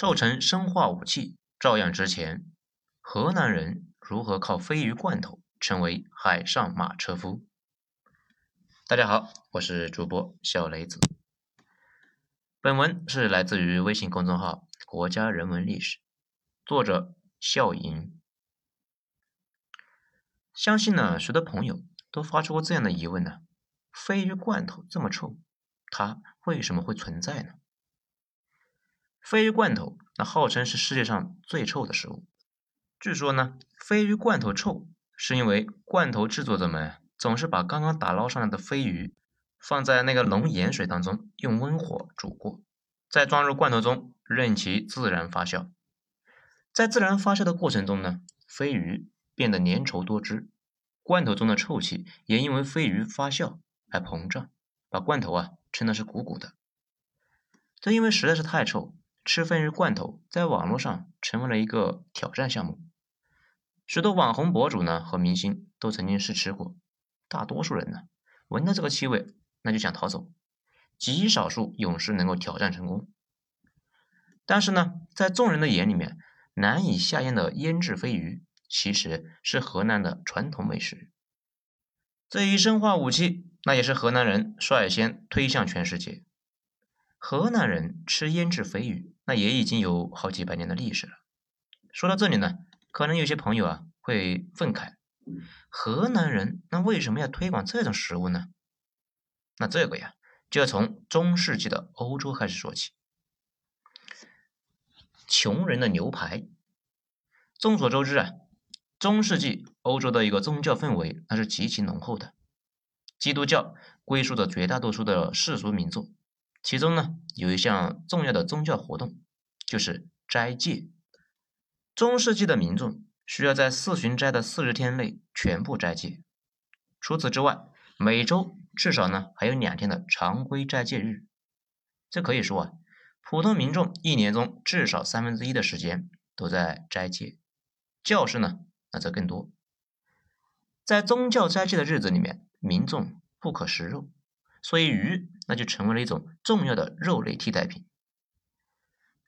臭成生化武器，照样值钱。河南人如何靠鲱鱼罐头成为海上马车夫？大家好，我是主播小雷子。本文是来自于微信公众号“国家人文历史”，作者笑盈。相信呢，许多朋友都发出过这样的疑问呢：鲱鱼罐头这么臭，它为什么会存在呢？鲱鱼罐头，那号称是世界上最臭的食物。据说呢，鲱鱼罐头臭，是因为罐头制作者们总是把刚刚打捞上来的鲱鱼放在那个浓盐水当中，用温火煮过，再装入罐头中，任其自然发酵。在自然发酵的过程中呢，鲱鱼变得粘稠多汁，罐头中的臭气也因为鲱鱼发酵而膨胀，把罐头啊撑的是鼓鼓的。这因为实在是太臭。吃鲱鱼罐头在网络上成为了一个挑战项目，许多网红博主呢和明星都曾经试吃过，大多数人呢闻到这个气味那就想逃走，极少数勇士能够挑战成功。但是呢，在众人的眼里面，难以下咽的腌制鲱鱼其实是河南的传统美食，这一生化武器那也是河南人率先推向全世界。河南人吃腌制肥鱼，那也已经有好几百年的历史了。说到这里呢，可能有些朋友啊会愤慨：河南人那为什么要推广这种食物呢？那这个呀，就要从中世纪的欧洲开始说起。穷人的牛排。众所周知啊，中世纪欧洲的一个宗教氛围那是极其浓厚的，基督教归属着绝大多数的世俗民众。其中呢，有一项重要的宗教活动，就是斋戒。中世纪的民众需要在四旬斋的四十天内全部斋戒。除此之外，每周至少呢还有两天的常规斋戒日。这可以说啊，普通民众一年中至少三分之一的时间都在斋戒。教士呢，那则更多。在宗教斋戒的日子里面，民众不可食肉。所以鱼那就成为了一种重要的肉类替代品。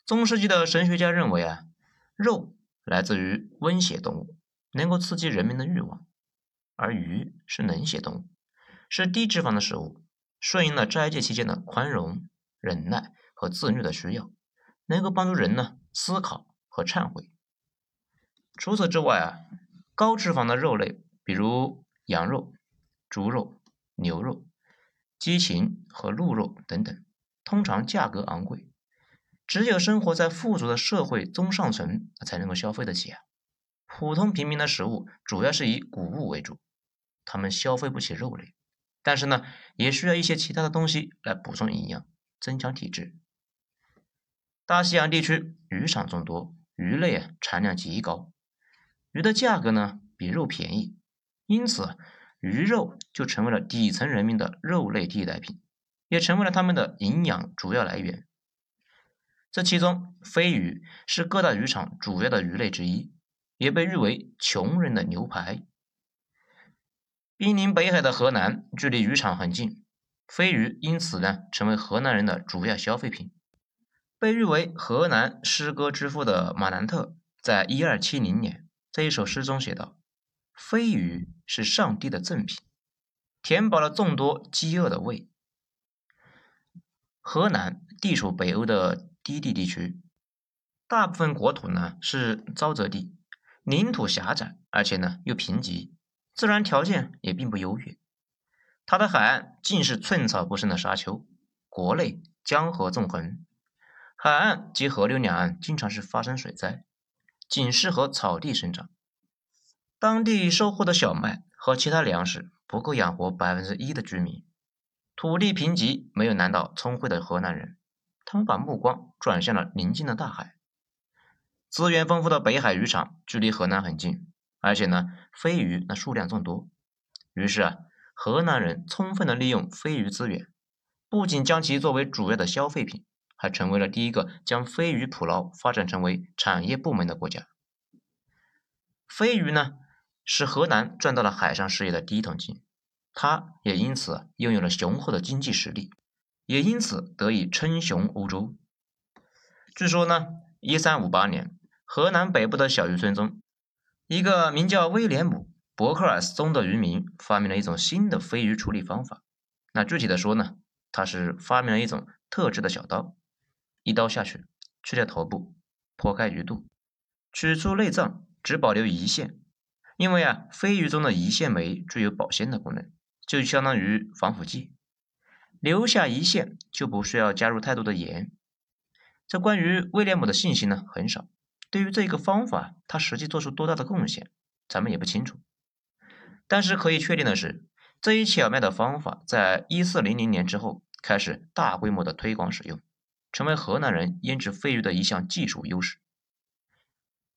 中世纪的神学家认为啊，肉来自于温血动物，能够刺激人民的欲望，而鱼是冷血动物，是低脂肪的食物，顺应了斋戒期间的宽容、忍耐和自律的需要，能够帮助人呢思考和忏悔。除此之外啊，高脂肪的肉类，比如羊肉、猪肉、牛肉。鸡禽和鹿肉等等，通常价格昂贵，只有生活在富足的社会中上层才能够消费得起啊。普通平民的食物主要是以谷物为主，他们消费不起肉类，但是呢，也需要一些其他的东西来补充营养，增强体质。大西洋地区渔场众多，鱼类啊产量极高，鱼的价格呢比肉便宜，因此。鱼肉就成为了底层人民的肉类替代品，也成为了他们的营养主要来源。这其中，鲱鱼是各大渔场主要的鱼类之一，也被誉为“穷人的牛排”。濒临北海的河南，距离渔场很近，鲱鱼因此呢，成为河南人的主要消费品。被誉为河南诗歌之父的马兰特，在一二七零年这一首诗中写道。鲱鱼是上帝的赠品，填饱了众多饥饿的胃。河南地处北欧的低地地区，大部分国土呢是沼泽地，领土狭窄，而且呢又贫瘠，自然条件也并不优越。它的海岸尽是寸草不生的沙丘，国内江河纵横，海岸及河流两岸经常是发生水灾，仅适合草地生长。当地收获的小麦和其他粮食不够养活百分之一的居民，土地贫瘠，没有难倒聪慧的河南人，他们把目光转向了邻近的大海。资源丰富的北海渔场距离河南很近，而且呢，鲱鱼那数量众多。于是啊，河南人充分的利用鲱鱼资源，不仅将其作为主要的消费品，还成为了第一个将鲱鱼捕捞发展成为产业部门的国家。鲱鱼呢？使河南赚到了海上事业的第一桶金，他也因此拥有了雄厚的经济实力，也因此得以称雄欧洲。据说呢，一三五八年，河南北部的小渔村中，一个名叫威廉姆·伯克尔斯宗的渔民发明了一种新的飞鱼处理方法。那具体的说呢，他是发明了一种特制的小刀，一刀下去，去掉头部，剖开鱼肚，取出内脏，只保留胰腺。因为啊，鲱鱼中的胰腺酶具有保鲜的功能，就相当于防腐剂。留下胰腺就不需要加入太多的盐。这关于威廉姆的信息呢很少。对于这个方法，他实际做出多大的贡献，咱们也不清楚。但是可以确定的是，这一巧妙的方法在一四零零年之后开始大规模的推广使用，成为河南人腌制鲱鱼的一项技术优势。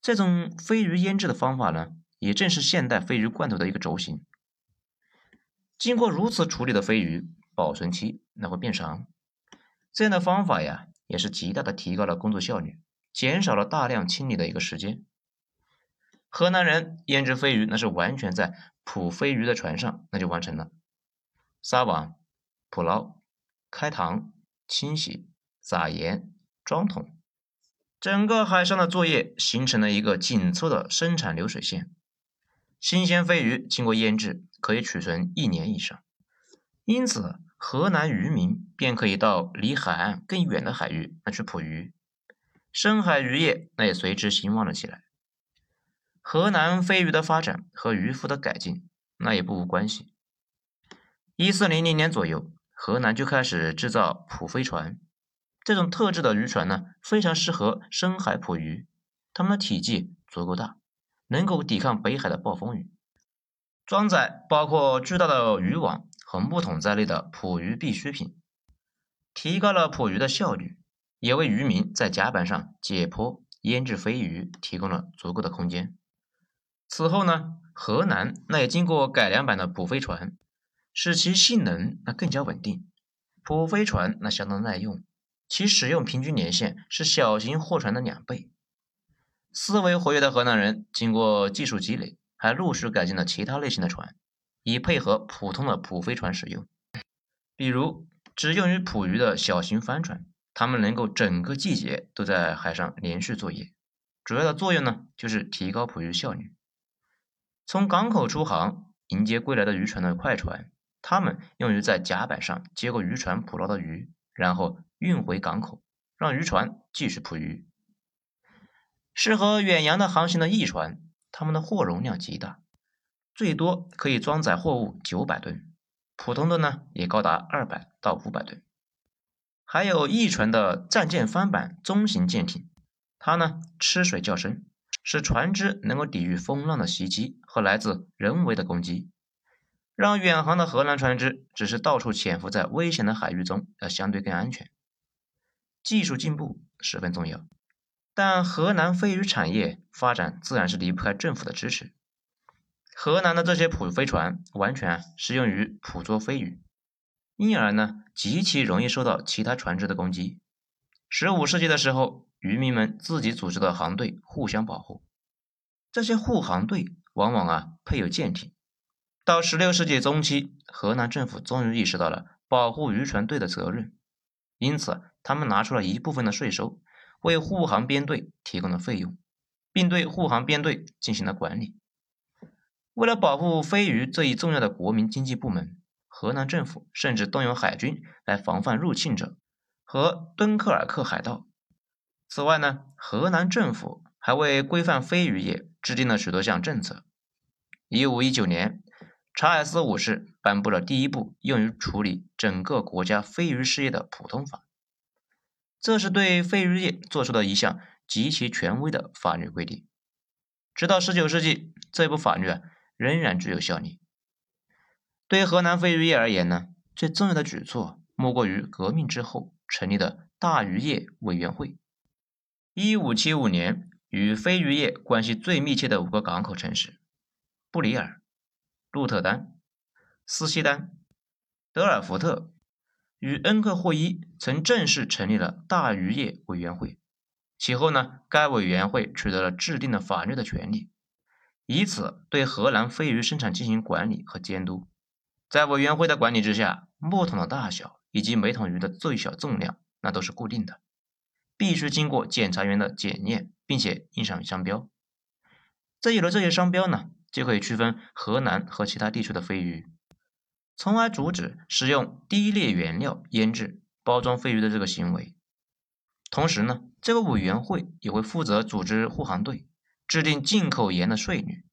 这种鲱鱼腌制的方法呢？也正是现代飞鱼罐头的一个轴心。经过如此处理的飞鱼，保存期那会变长。这样的方法呀，也是极大的提高了工作效率，减少了大量清理的一个时间。河南人腌制飞鱼，那是完全在捕飞鱼的船上那就完成了。撒网、捕捞、开膛、清洗、撒盐、装桶，整个海上的作业形成了一个紧凑的生产流水线。新鲜飞鱼经过腌制，可以储存一年以上，因此河南渔民便可以到离海岸更远的海域那去捕鱼，深海渔业那也随之兴旺了起来。河南飞鱼的发展和渔夫的改进那也不无关系。一四零零年左右，河南就开始制造捕飞船，这种特制的渔船呢，非常适合深海捕鱼，它们的体积足够大。能够抵抗北海的暴风雨，装载包括巨大的渔网和木桶在内的捕鱼必需品，提高了捕鱼的效率，也为渔民在甲板上解剖、腌制飞鱼提供了足够的空间。此后呢，河南那也经过改良版的捕飞船，使其性能那更加稳定。捕飞船那相当耐用，其使用平均年限是小型货船的两倍。思维活跃的河南人，经过技术积累，还陆续改进了其他类型的船，以配合普通的捕飞船使用。比如，只用于捕鱼的小型帆船，它们能够整个季节都在海上连续作业。主要的作用呢，就是提高捕鱼效率。从港口出航迎接归来的渔船的快船，它们用于在甲板上接过渔船捕捞的鱼，然后运回港口，让渔船继续捕鱼。适合远洋的航行的翼船，它们的货容量极大，最多可以装载货物九百吨，普通的呢也高达二百到五百吨。还有翼船的战舰翻板中型舰艇，它呢吃水较深，使船只能够抵御风浪的袭击和来自人为的攻击，让远航的荷兰船只只是到处潜伏在危险的海域中要相对更安全。技术进步十分重要。但河南飞鱼产业发展自然是离不开政府的支持。河南的这些捕飞船完全适用于捕捉飞鱼，因而呢极其容易受到其他船只的攻击。十五世纪的时候，渔民们自己组织的航队互相保护，这些护航队往往啊配有舰艇。到十六世纪中期，河南政府终于意识到了保护渔船队的责任，因此他们拿出了一部分的税收。为护航编队提供了费用，并对护航编队进行了管理。为了保护飞鱼这一重要的国民经济部门，河南政府甚至动用海军来防范入侵者和敦刻尔克海盗。此外呢，河南政府还为规范飞鱼业制定了许多项政策。一五一九年，查尔斯五世颁布了第一部用于处理整个国家飞鱼事业的普通法。这是对飞鱼业做出的一项极其权威的法律规定。直到十九世纪，这部法律啊仍然具有效力。对河南飞鱼业而言呢，最重要的举措莫过于革命之后成立的大渔业委员会。一五七五年，与飞鱼业关系最密切的五个港口城市——布里尔、鹿特丹、斯希丹、德尔福特。与恩克霍伊曾正式成立了大渔业委员会，其后呢，该委员会取得了制定的法律的权利，以此对荷兰飞鱼生产进行管理和监督。在委员会的管理之下，木桶的大小以及每桶鱼的最小重量那都是固定的。必须经过检查员的检验，并且印上商标。这有了这些商标呢，就可以区分河南和其他地区的飞鱼，从而阻止使用低劣原料腌制、包装飞鱼的这个行为。同时呢，这个委员会也会负责组织护航队，制定进口盐的税率，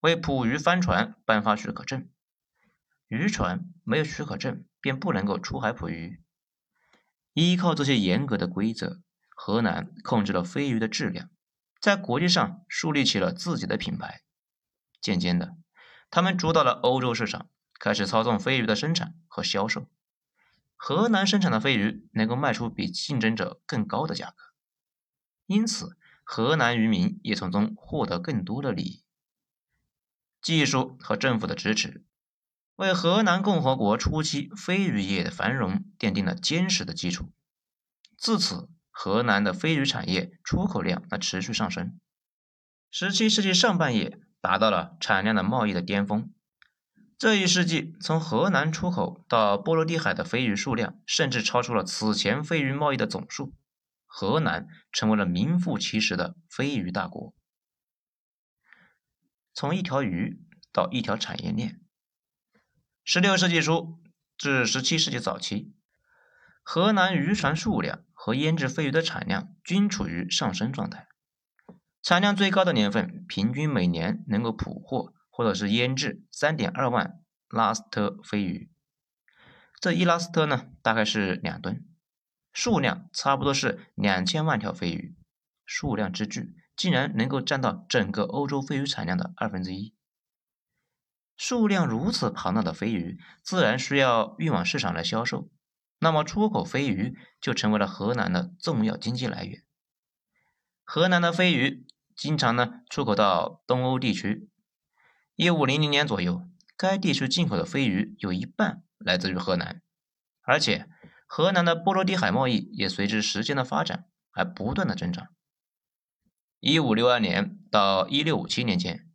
为捕鱼帆船颁发许可证。渔船没有许可证便不能够出海捕鱼。依靠这些严格的规则，河南控制了飞鱼的质量，在国际上树立起了自己的品牌。渐渐的，他们主导了欧洲市场，开始操纵飞鱼的生产和销售。河南生产的飞鱼能够卖出比竞争者更高的价格，因此河南渔民也从中获得更多的利益。技术和政府的支持，为河南共和国初期飞鱼业的繁荣奠定了坚实的基础。自此，河南的飞鱼产业出口量那持续上升。十七世纪上半叶达到了产量的贸易的巅峰。这一世纪，从河南出口到波罗的海的飞鱼数量，甚至超出了此前飞鱼贸易的总数。河南成为了名副其实的飞鱼大国。从一条鱼到一条产业链。十六世纪初至十七世纪早期，河南渔船数量和腌制飞鱼的产量均处于上升状态。产量最高的年份，平均每年能够捕获。或者是腌制三点二万拉斯特飞鱼，这一拉斯特呢，大概是两吨，数量差不多是两千万条飞鱼，数量之巨，竟然能够占到整个欧洲飞鱼产量的二分之一。数量如此庞大的飞鱼，自然需要运往市场来销售，那么出口飞鱼就成为了河南的重要经济来源。河南的飞鱼经常呢出口到东欧地区。一五零零年左右，该地区进口的飞鱼有一半来自于河南，而且河南的波罗的海贸易也随着时间的发展而不断的增长。一五六二年到一六五七年间，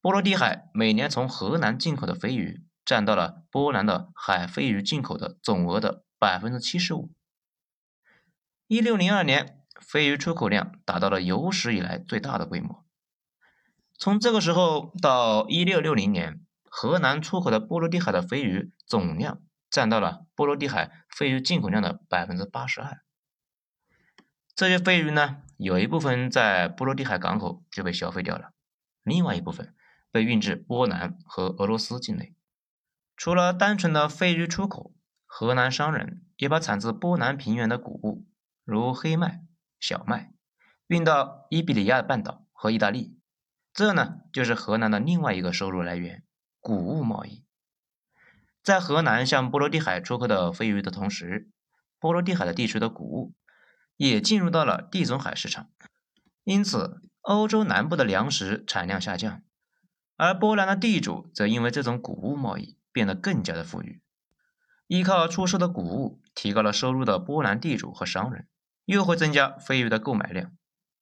波罗的海每年从河南进口的飞鱼占到了波兰的海飞鱼进口的总额的百分之七十五。一六零二年，飞鱼出口量达到了有史以来最大的规模。从这个时候到一六六零年，河南出口的波罗的海的鲱鱼总量占到了波罗的海鲱鱼进口量的百分之八十二。这些鲱鱼呢，有一部分在波罗的海港口就被消费掉了，另外一部分被运至波兰和俄罗斯境内。除了单纯的鲱鱼出口，河南商人也把产自波兰平原的谷物，如黑麦、小麦，运到伊比利亚半岛和意大利。这呢，就是河南的另外一个收入来源——谷物贸易。在河南向波罗的海出口的飞鱼的同时，波罗的海的地区的谷物也进入到了地中海市场，因此欧洲南部的粮食产量下降，而波兰的地主则因为这种谷物贸易变得更加的富裕。依靠出售的谷物提高了收入的波兰地主和商人，又会增加飞鱼的购买量，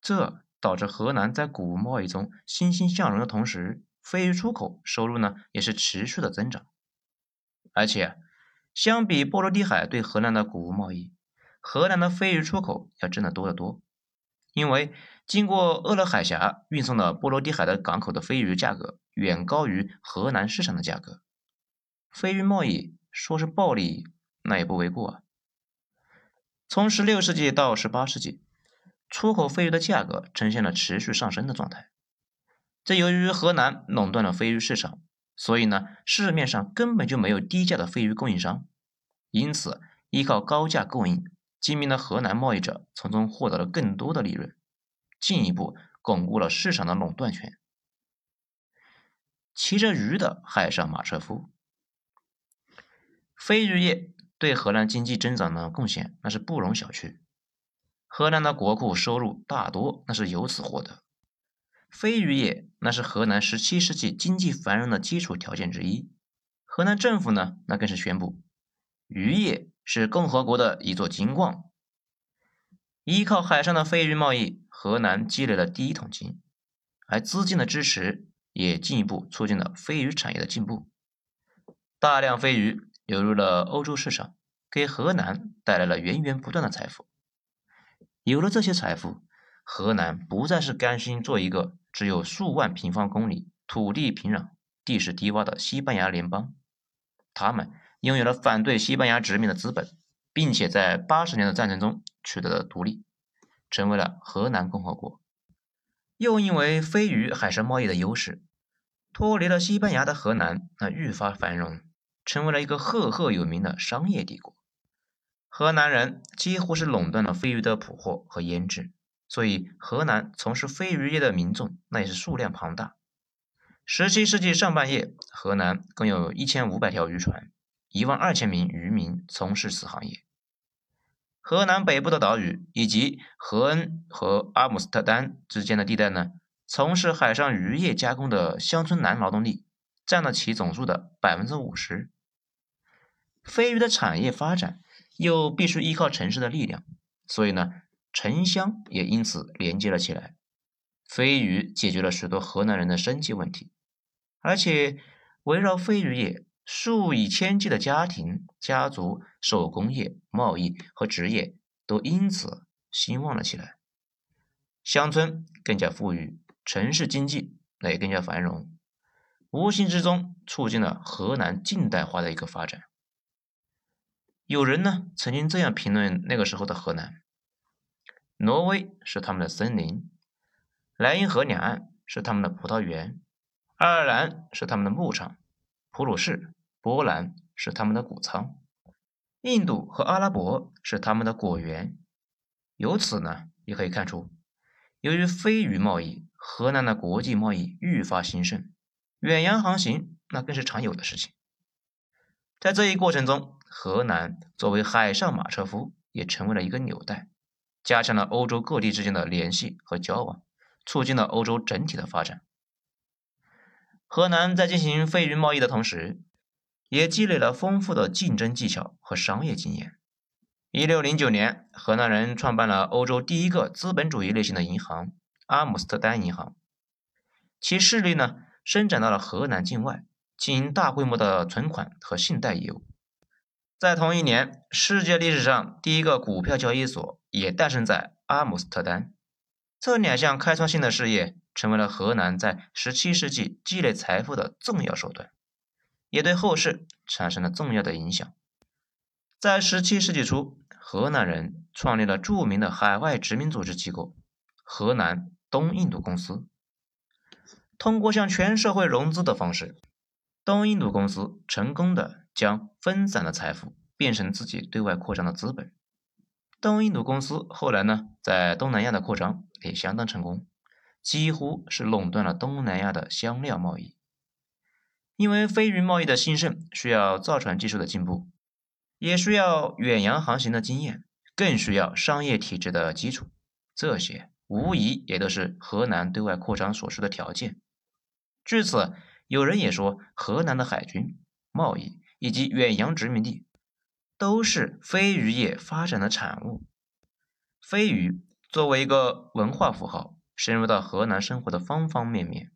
这。导致河南在谷物贸易中欣欣向荣的同时，飞鱼出口收入呢也是持续的增长。而且，相比波罗的海对河南的谷物贸易，河南的飞鱼出口要挣得多得多。因为经过鄂勒海峡运送到波罗的海的港口的飞鱼价格远高于河南市场的价格，飞鱼贸易说是暴利，那也不为过啊。从十六世纪到十八世纪。出口飞鱼的价格呈现了持续上升的状态。这由于河南垄断了飞鱼市场，所以呢，市面上根本就没有低价的飞鱼供应商。因此，依靠高价供应，精明的河南贸易者从中获得了更多的利润，进一步巩固了市场的垄断权。骑着鱼的海上马车夫，飞鱼业对河南经济增长的贡献那是不容小觑。河南的国库收入大多那是由此获得。飞鱼业那是河南十七世纪经济繁荣的基础条件之一。河南政府呢，那更是宣布，渔业是共和国的一座金矿。依靠海上的飞鱼贸易，河南积累了第一桶金，而资金的支持也进一步促进了飞鱼产业的进步。大量飞鱼流入了欧洲市场，给河南带来了源源不断的财富。有了这些财富，河南不再是甘心做一个只有数万平方公里、土地平壤、地势低洼的西班牙联邦，他们拥有了反对西班牙殖民的资本，并且在八十年的战争中取得了独立，成为了河南共和国。又因为飞鱼海上贸易的优势，脱离了西班牙的河南，那愈发繁荣。成为了一个赫赫有名的商业帝国。河南人几乎是垄断了飞鱼的捕获和腌制，所以河南从事飞鱼业的民众那也是数量庞大。十七世纪上半叶，河南共有一千五百条渔船，一万二千名渔民从事此行业。河南北部的岛屿以及河恩和阿姆斯特丹之间的地带呢，从事海上渔业加工的乡村男劳动力占了其总数的百分之五十。飞鱼的产业发展又必须依靠城市的力量，所以呢，城乡也因此连接了起来。飞鱼解决了许多河南人的生计问题，而且围绕飞鱼业，数以千计的家庭、家族、手工业、贸易和职业都因此兴旺了起来。乡村更加富裕，城市经济那也更加繁荣，无形之中促进了河南近代化的一个发展。有人呢曾经这样评论那个时候的河南：挪威是他们的森林，莱茵河两岸是他们的葡萄园，爱尔兰是他们的牧场，普鲁士、波兰是他们的谷仓，印度和阿拉伯是他们的果园。由此呢，也可以看出，由于飞鱼贸易，河南的国际贸易愈发兴盛，远洋航行那更是常有的事情。在这一过程中，河南作为海上马车夫，也成为了一个纽带，加强了欧洲各地之间的联系和交往，促进了欧洲整体的发展。河南在进行飞鱼贸易的同时，也积累了丰富的竞争技巧和商业经验。一六零九年，河南人创办了欧洲第一个资本主义类型的银行——阿姆斯特丹银行，其势力呢，伸展到了河南境外。经营大规模的存款和信贷业务，在同一年，世界历史上第一个股票交易所也诞生在阿姆斯特丹。这两项开创性的事业，成为了荷兰在17世纪积累财富的重要手段，也对后世产生了重要的影响。在17世纪初，荷兰人创立了著名的海外殖民组织机构——荷兰东印度公司，通过向全社会融资的方式。东印度公司成功的将分散的财富变成自己对外扩张的资本。东印度公司后来呢，在东南亚的扩张也相当成功，几乎是垄断了东南亚的香料贸易。因为飞鱼贸易的兴盛，需要造船技术的进步，也需要远洋航行的经验，更需要商业体制的基础。这些无疑也都是河南对外扩张所需的条件。据此。有人也说，河南的海军、贸易以及远洋殖民地都是飞鱼业发展的产物。飞鱼作为一个文化符号，深入到河南生活的方方面面。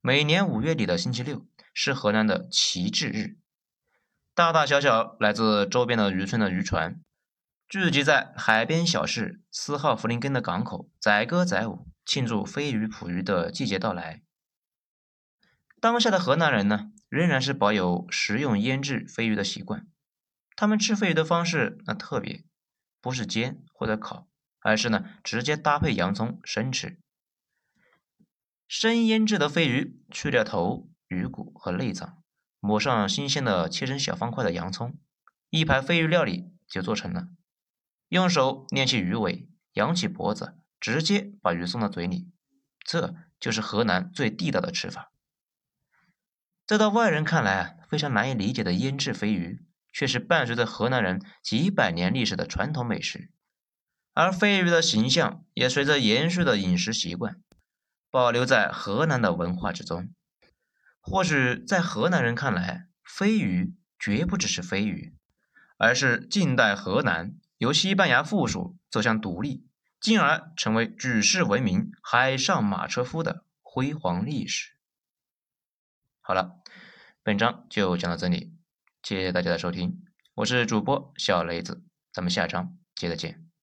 每年五月底的星期六是河南的旗帜日，大大小小来自周边的渔村的渔船聚集在海边小市斯号弗林根的港口，载歌载舞，庆祝飞鱼捕鱼的季节到来。当下的河南人呢，仍然是保有食用腌制飞鱼的习惯。他们吃飞鱼的方式那特别，不是煎或者烤，而是呢直接搭配洋葱生吃。生腌制的飞鱼，去掉头、鱼骨和内脏，抹上新鲜的切成小方块的洋葱，一盘飞鱼料理就做成了。用手捏起鱼尾，扬起脖子，直接把鱼送到嘴里，这就是河南最地道的吃法。这到外人看来啊，非常难以理解的腌制飞鱼，却是伴随着河南人几百年历史的传统美食。而飞鱼的形象也随着延续的饮食习惯，保留在河南的文化之中。或许在河南人看来，飞鱼绝不只是飞鱼，而是近代河南由西班牙附属走向独立，进而成为举世闻名海上马车夫的辉煌历史。好了，本章就讲到这里，谢谢大家的收听，我是主播小雷子，咱们下章接着见。